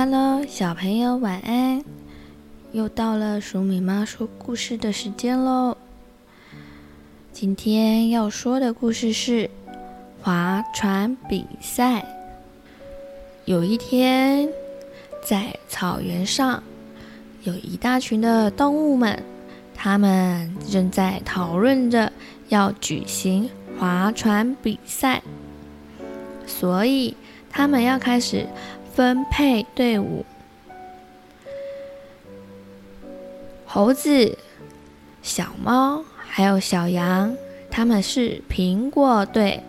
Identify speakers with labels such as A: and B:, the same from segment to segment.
A: Hello，小朋友晚安！又到了鼠米妈说故事的时间喽。今天要说的故事是划船比赛。有一天，在草原上，有一大群的动物们，他们正在讨论着要举行划船比赛，所以他们要开始。分配队伍，猴子、小猫还有小羊，他们是苹果队；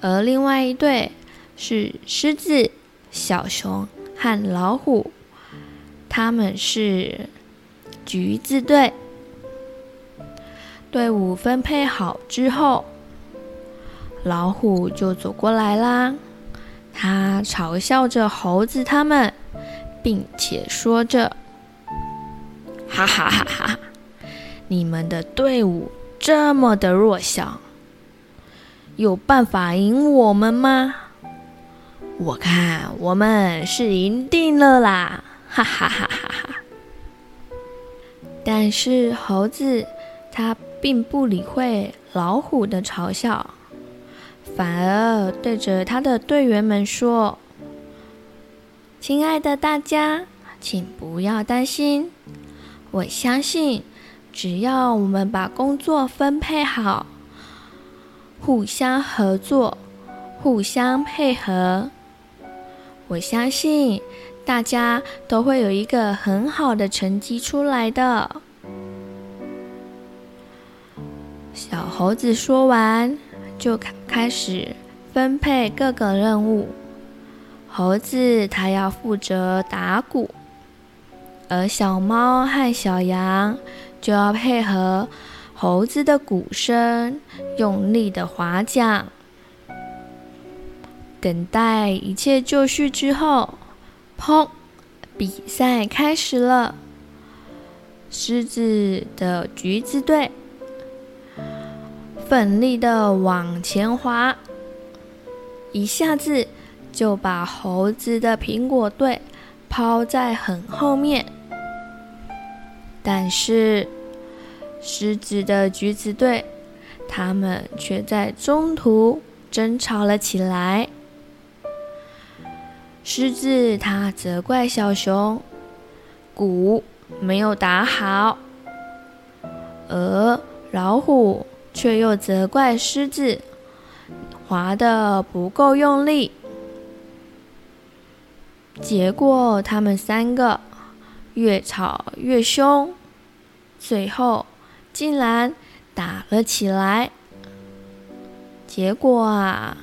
A: 而另外一队是狮子、小熊和老虎，他们是橘子队。队伍分配好之后，老虎就走过来啦。他嘲笑着猴子他们，并且说着：“哈哈哈哈！你们的队伍这么的弱小，有办法赢我们吗？我看我们是赢定了啦！哈哈哈哈哈！”但是猴子他并不理会老虎的嘲笑。反而对着他的队员们说：“亲爱的大家，请不要担心。我相信，只要我们把工作分配好，互相合作，互相配合，我相信大家都会有一个很好的成绩出来的。”小猴子说完。就开开始分配各个任务。猴子它要负责打鼓，而小猫和小羊就要配合猴子的鼓声，用力的划桨。等待一切就绪之后，砰！比赛开始了。狮子的橘子队。奋力的往前滑，一下子就把猴子的苹果队抛在很后面。但是狮子的橘子队，他们却在中途争吵了起来。狮子他责怪小熊，鼓没有打好，而老虎。却又责怪狮子滑得不够用力，结果他们三个越吵越凶，最后竟然打了起来。结果啊，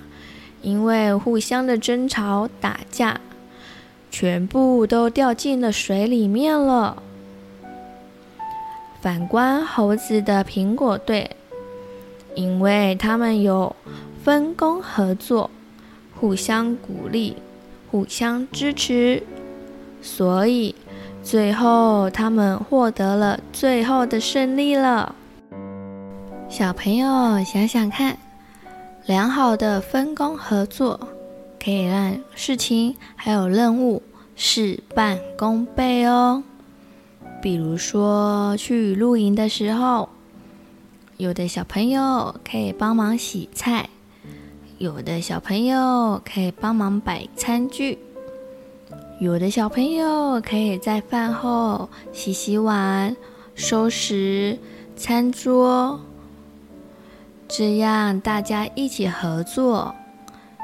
A: 因为互相的争吵打架，全部都掉进了水里面了。反观猴子的苹果队。因为他们有分工合作，互相鼓励，互相支持，所以最后他们获得了最后的胜利了。小朋友想想看，良好的分工合作可以让事情还有任务事半功倍哦。比如说去露营的时候。有的小朋友可以帮忙洗菜，有的小朋友可以帮忙摆餐具，有的小朋友可以在饭后洗洗碗、收拾餐桌，这样大家一起合作，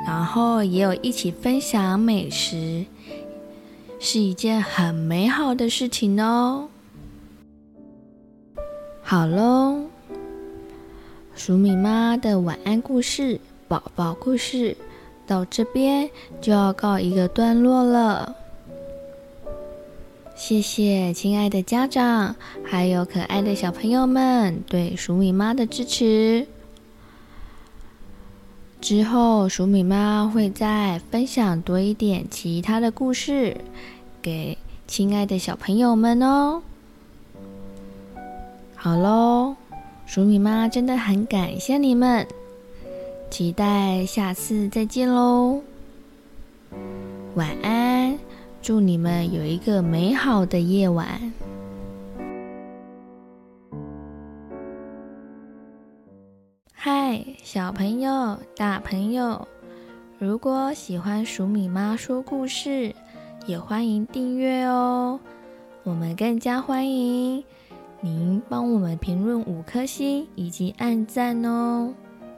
A: 然后也有一起分享美食，是一件很美好的事情哦。好喽。黍米妈的晚安故事、宝宝故事到这边就要告一个段落了。谢谢亲爱的家长，还有可爱的小朋友们对黍米妈的支持。之后，黍米妈会再分享多一点其他的故事给亲爱的小朋友们哦。好喽。鼠米妈真的很感谢你们，期待下次再见喽！晚安，祝你们有一个美好的夜晚。嗨，小朋友、大朋友，如果喜欢鼠米妈说故事，也欢迎订阅哦。我们更加欢迎您帮我们评论五颗星以及按赞哦。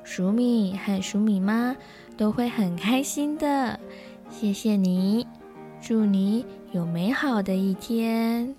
A: 黍米和黍米妈都会很开心的，谢谢你，祝你有美好的一天。